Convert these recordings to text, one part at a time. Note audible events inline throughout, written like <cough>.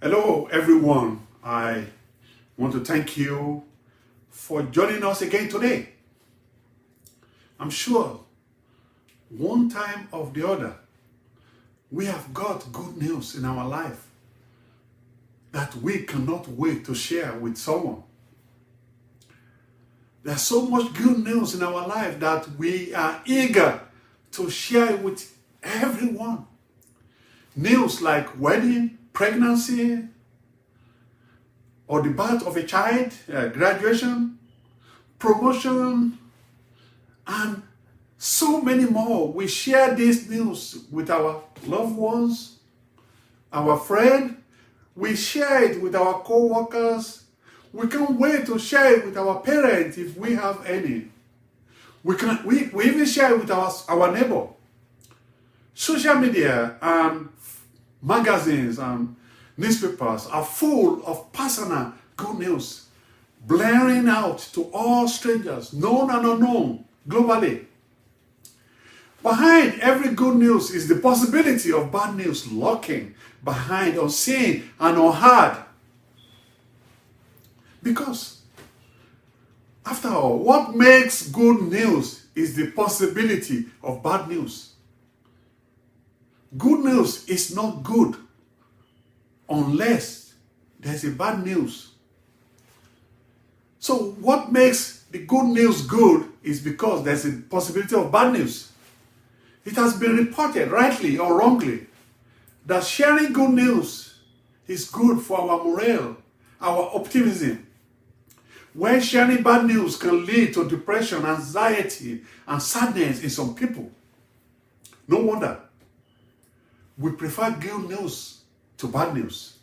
Hello, everyone. I want to thank you for joining us again today. I'm sure one time or the other, we have got good news in our life that we cannot wait to share with someone. There's so much good news in our life that we are eager to share with everyone. News like wedding, pregnancy, or the birth of a child, uh, graduation, promotion, and so many more. We share this news with our loved ones, our friend. We share it with our co-workers. We can't wait to share it with our parents if we have any. We can we, we even share it with our, our neighbor. Social media and magazines and newspapers are full of personal good news, blaring out to all strangers, known and unknown, globally. Behind every good news is the possibility of bad news lurking behind, unseen, and unheard. Because, after all, what makes good news is the possibility of bad news. Good news is not good unless there's a bad news. So, what makes the good news good is because there's a possibility of bad news. It has been reported, rightly or wrongly, that sharing good news is good for our morale, our optimism. When sharing bad news can lead to depression, anxiety, and sadness in some people. No wonder we prefer good news to bad news.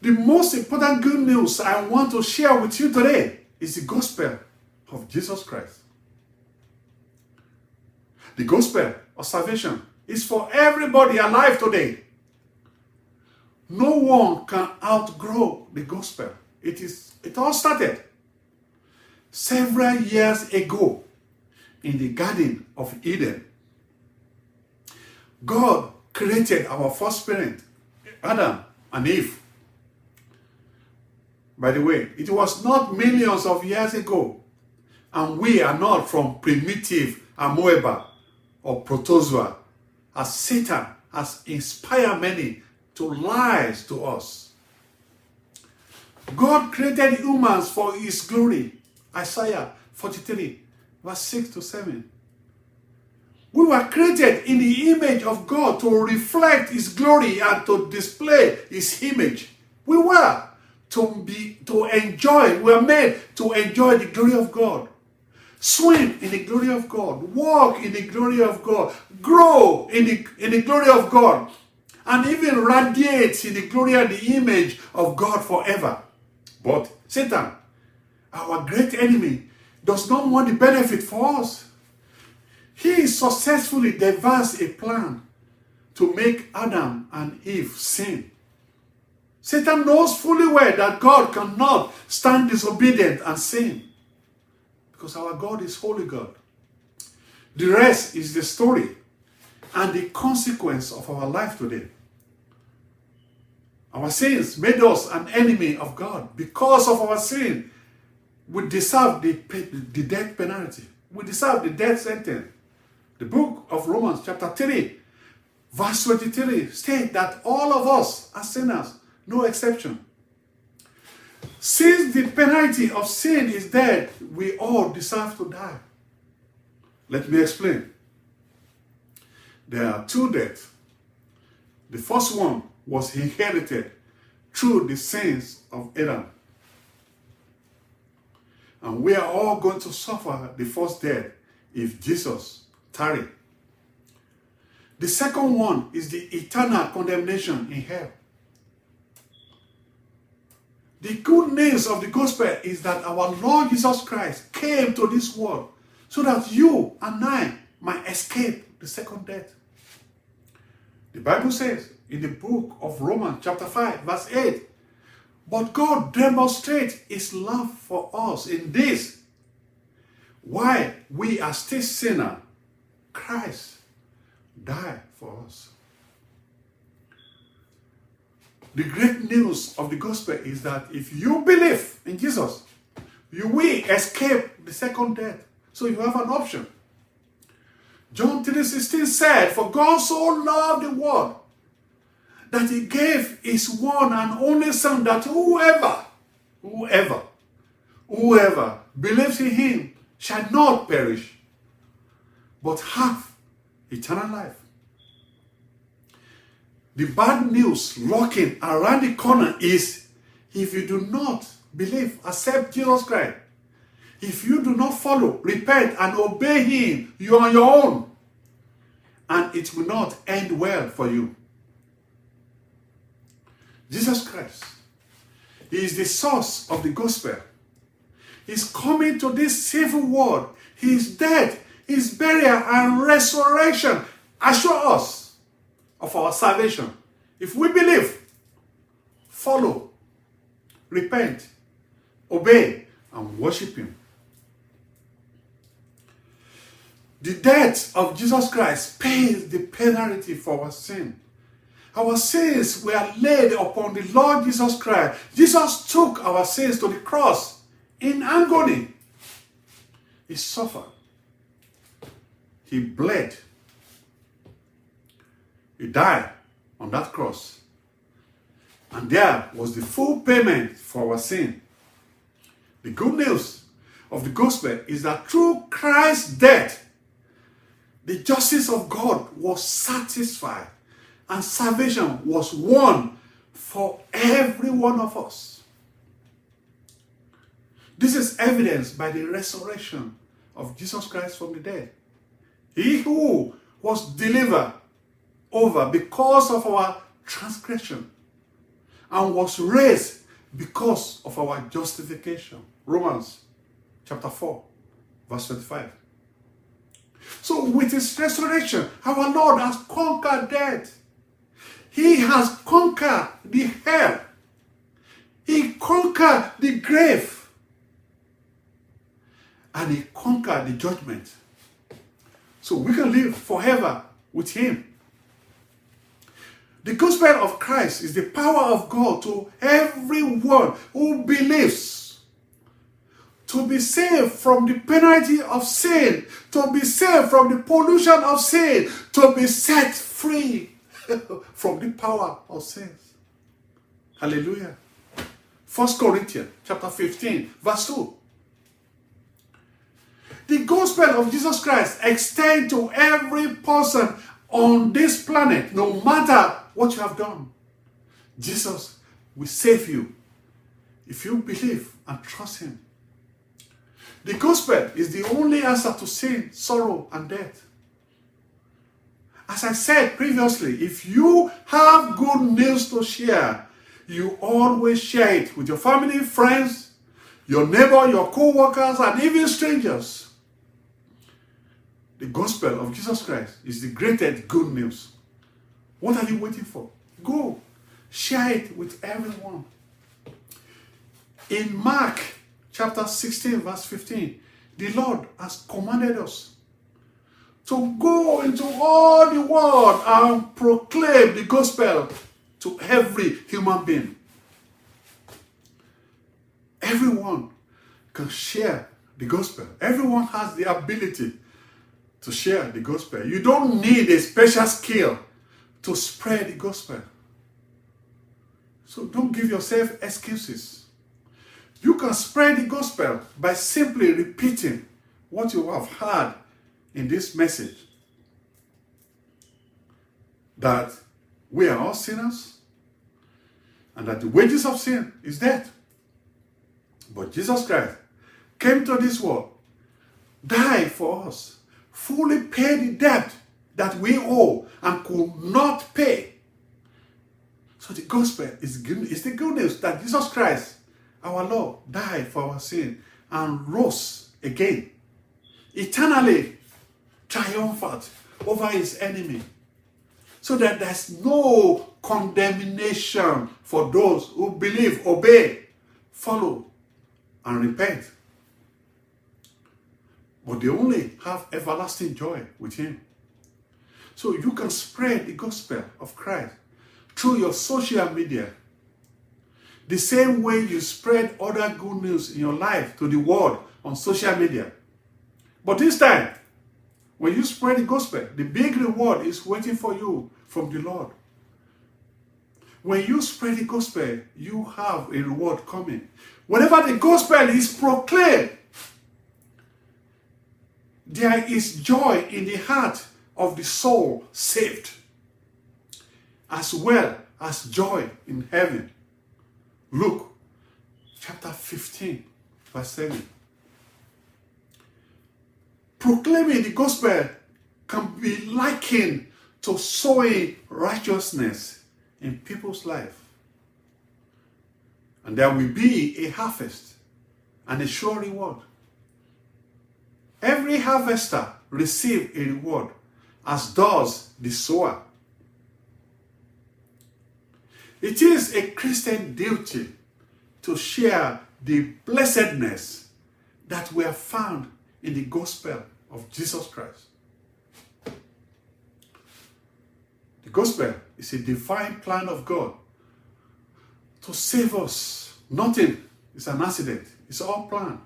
The most important good news I want to share with you today is the gospel of Jesus Christ. The gospel of salvation is for everybody alive today. No one can outgrow the gospel. It is it all started several years ago in the garden of Eden. God created our first parent, Adam and Eve. By the way, it was not millions of years ago, and we are not from primitive Amoeba or Protozoa, as Satan has inspired many to lies to us. God created humans for his glory. Isaiah 43, verse 6 to 7. We were created in the image of God to reflect his glory and to display his image. We were to be to enjoy, we are made to enjoy the glory of God. Swim in the glory of God, walk in the glory of God, grow in the, in the glory of God, and even radiate in the glory and the image of God forever. But Satan, our great enemy, does not want the benefit for us. He successfully devised a plan to make Adam and Eve sin. Satan knows fully well that God cannot stand disobedient and sin because our God is holy God. The rest is the story and the consequence of our life today. Our sins made us an enemy of God. Because of our sin, we deserve the, the death penalty. We deserve the death sentence. The book of Romans, chapter 3, verse 23, states that all of us are sinners, no exception. Since the penalty of sin is death, we all deserve to die. Let me explain. There are two deaths. The first one was inherited through the sins of Adam. And we are all going to suffer the first death if Jesus tarry. The second one is the eternal condemnation in hell. The good news of the gospel is that our Lord Jesus Christ came to this world so that you and I might escape the second death. The Bible says in the book of Romans, chapter 5, verse 8, but God demonstrates his love for us in this. While we are still sinners, Christ died for us. The great news of the gospel is that if you believe in Jesus, you will escape the second death. So you have an option. John 3:16 said, For God so loved the world that he gave his one and only son that whoever, whoever, whoever believes in him shall not perish, but have eternal life. The bad news lurking around the corner is if you do not believe, accept Jesus Christ, if you do not follow, repent, and obey Him, you are on your own. And it will not end well for you. Jesus Christ he is the source of the gospel. He's coming to this sinful world. He is death, his burial, and resurrection assure us of our salvation. If we believe, follow, repent, obey, and worship Him. The death of Jesus Christ pays the penalty for our sin. Our sins were laid upon the Lord Jesus Christ. Jesus took our sins to the cross in agony. He suffered. He bled. He died on that cross. And there was the full payment for our sin. The good news of the gospel is that through Christ's death, the justice of God was satisfied and salvation was won for every one of us. This is evidenced by the resurrection of Jesus Christ from the dead. He who was delivered over because of our transgression and was raised because of our justification. Romans chapter 4, verse 25. So, with his resurrection, our Lord has conquered death. He has conquered the hell. He conquered the grave. And he conquered the judgment. So we can live forever with him. The gospel of Christ is the power of God to everyone who believes to be saved from the penalty of sin, to be saved from the pollution of sin, to be set free <laughs> from the power of sins. Hallelujah. First Corinthians chapter 15, verse 2. The gospel of Jesus Christ extends to every person on this planet, no matter what you have done. Jesus will save you if you believe and trust Him. The gospel is the only answer to sin, sorrow, and death. As I said previously, if you have good news to share, you always share it with your family, friends, your neighbor, your co-workers, and even strangers. The gospel of Jesus Christ is the greatest good news. What are you waiting for? Go. Share it with everyone. In Mark chapter 16, verse 15, the Lord has commanded us to go into all the world and proclaim the gospel to every human being. Everyone can share the gospel. Everyone has the ability to share the gospel. You don't need a special skill to spread the gospel. So don't give yourself excuses. You can spread the gospel by simply repeating what you have heard in this message that we are all sinners and that the wages of sin is death. But Jesus Christ came to this world, died for us, fully pay the debt that we owe and could not pay. So the gospel is, good, the good news that Jesus Christ, our Lord, died for our sin and rose again, eternally triumphant over his enemy. So that there's no condemnation for those who believe, obey, follow, and repent. But they only have everlasting joy with him. So you can spread the gospel of Christ through your social media, the same way you spread other good news in your life to the world on social media. But this time, when you spread the gospel, the big reward is waiting for you from the Lord. When you spread the gospel, you have a reward coming. Whenever the gospel is proclaimed, there is joy in the heart of the soul saved, as well as joy in heaven. Luke chapter 15, verse 7. Proclaiming the gospel can be likened to sowing righteousness in people's life. And there will be a harvest and a sure reward. Every harvester receives a reward, as does the sower. It is a Christian duty to share the blessedness that we have found in the gospel of Jesus Christ. The gospel is a divine plan of God to save us. Nothing is an accident, it's all planned.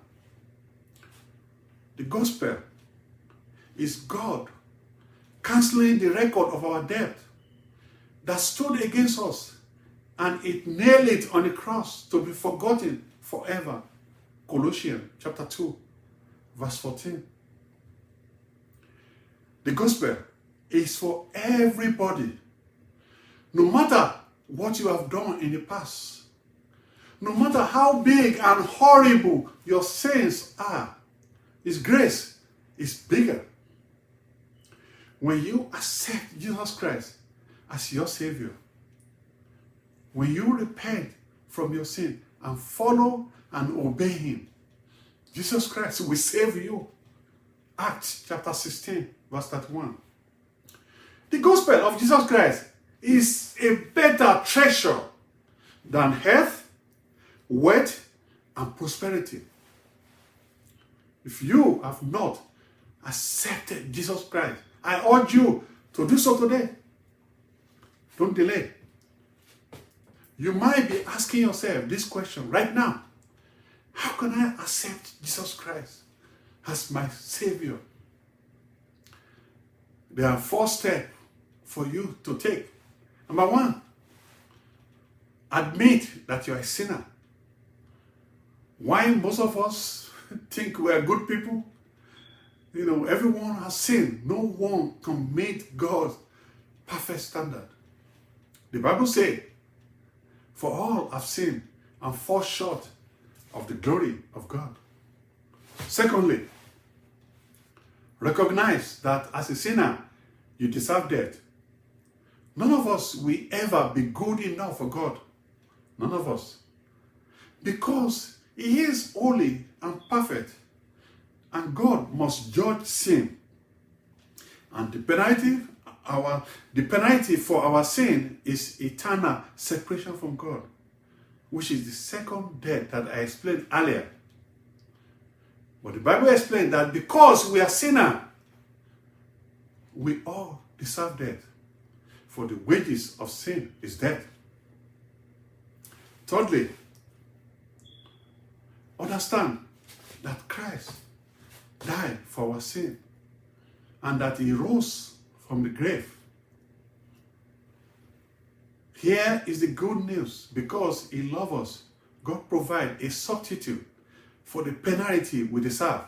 The gospel is God canceling the record of our debt that stood against us and it nailed it on the cross to be forgotten forever. Colossians chapter 2, verse 14. The gospel is for everybody, no matter what you have done in the past, no matter how big and horrible your sins are, His grace is bigger. When you accept Jesus Christ as your Savior, when you repent from your sin and follow and obey Him, Jesus Christ will save you. Acts chapter 16, verse 31. The gospel of Jesus Christ is a better treasure than health, wealth, and prosperity. If you have not accepted Jesus Christ, I urge you to do so today. Don't delay. You might be asking yourself this question right now How can I accept Jesus Christ as my Savior? There are four steps for you to take. Number one, admit that you're a sinner. Why most of us think we are good people? You know, everyone has sinned. No one can meet God's perfect standard. The Bible says, For all have sinned and fall short of the glory of God. Secondly, recognize that as a sinner, you deserve death. None of us will ever be good enough for God. None of us. Because He is holy and perfect. And God must judge sin. And the penalty, our the penalty for our sin is eternal separation from God, which is the second death that I explained earlier. But the Bible explained that because we are sinner, we all deserve death. For the wages of sin is death. Thirdly, understand that Christ died for our sin and that he rose from the grave. Here is the good news because he loves us. God provided a substitute for the penalty we deserve.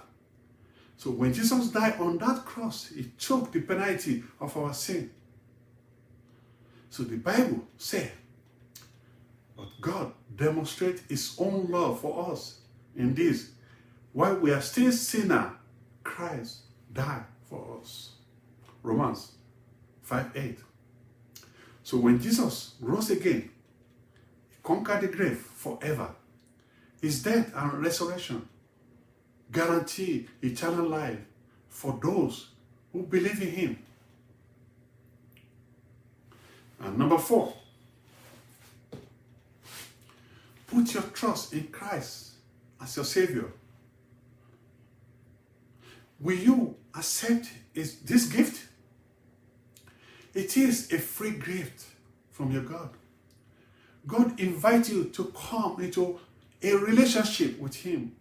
So when Jesus died on that cross, he took the penalty of our sin. So the Bible said, but God demonstrates his own love for us in this. While we are still sinner, Christ died for us. Romans 5 8. So when Jesus rose again, he conquered the grave forever. His death and resurrection guarantee eternal life for those who believe in him. And number four, put your trust in Christ as your Savior. Will you accept this gift? It is a free gift from your God. God invites you to come into a relationship with Him.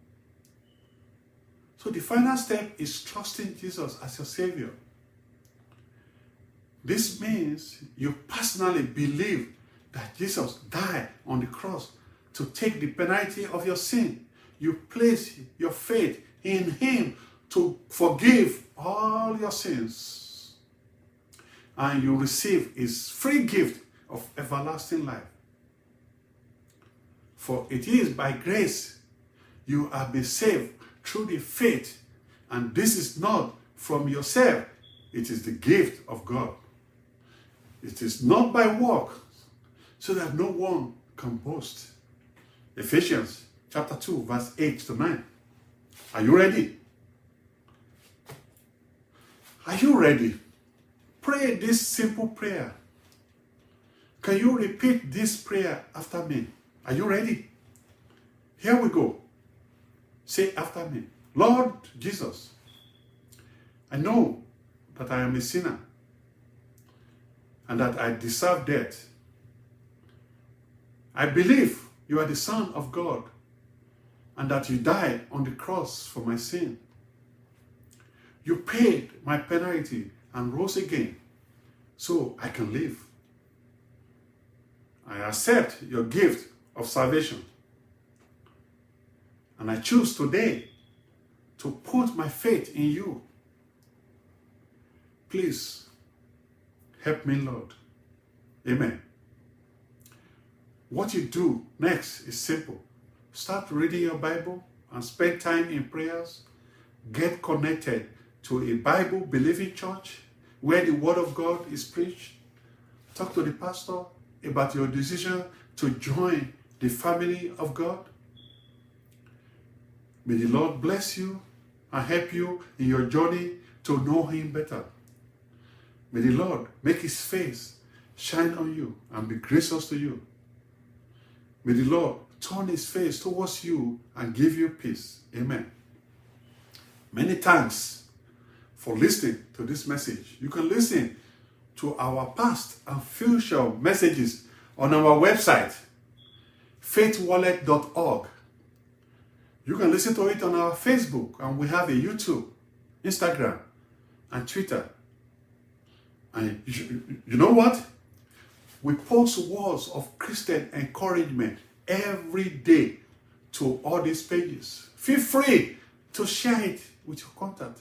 So the final step is trusting Jesus as your Savior. This means you personally believe that Jesus died on the cross to take the penalty of your sin. You place your faith in Him to forgive all your sins. And you receive His free gift of everlasting life. For it is by grace you have been saved through the faith, and this is not from yourself, it is the gift of God. It is not by work, so that no one can boast. Ephesians chapter 2, verse 8 to 9. Are you ready? Are you ready? Pray this simple prayer. Can you repeat this prayer after me? Are you ready? Here we go. Say after me Lord Jesus, I know that I am a sinner and that I deserve death. I believe you are the Son of God and that you died on the cross for my sin. You paid my penalty and rose again so I can live. I accept your gift of salvation. And I choose today to put my faith in you. Please help me, Lord. Amen. What you do next is simple. Start reading your Bible and spend time in prayers. Get connected to a Bible believing church where the Word of God is preached. Talk to the pastor about your decision to join the family of God. May the Lord bless you and help you in your journey to know Him better. May the Lord make His face shine on you and be gracious to you. May the Lord turn His face towards you and give you peace. Amen. Many thanks for listening to this message. You can listen to our past and future messages on our website, faithwallet.org. You can listen to it on our Facebook, and we have a YouTube, Instagram, and Twitter. And you, you know what? We post words of Christian encouragement every day to all these pages. Feel free to share it with your contact.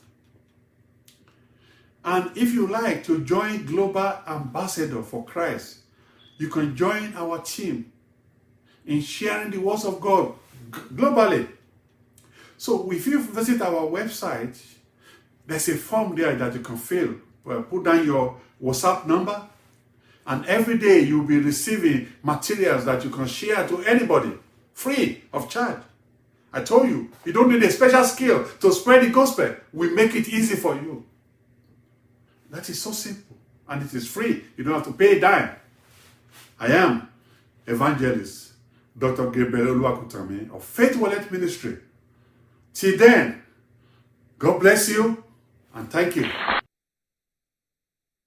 And if you like to join Global Ambassador for Christ, you can join our team in sharing the words of God globally. So if you visit our website, there's a form there that you can fill. Put down your WhatsApp number, and every day you'll be receiving materials that you can share to anybody free of charge. I told you, you don't need a special skill to spread the gospel. We make it easy for you. That is so simple. And it is free. You don't have to pay a dime. I am evangelist Dr. Gabriel Oluwakutami of Faith Wallet Ministry. Till then, God bless you and thank you.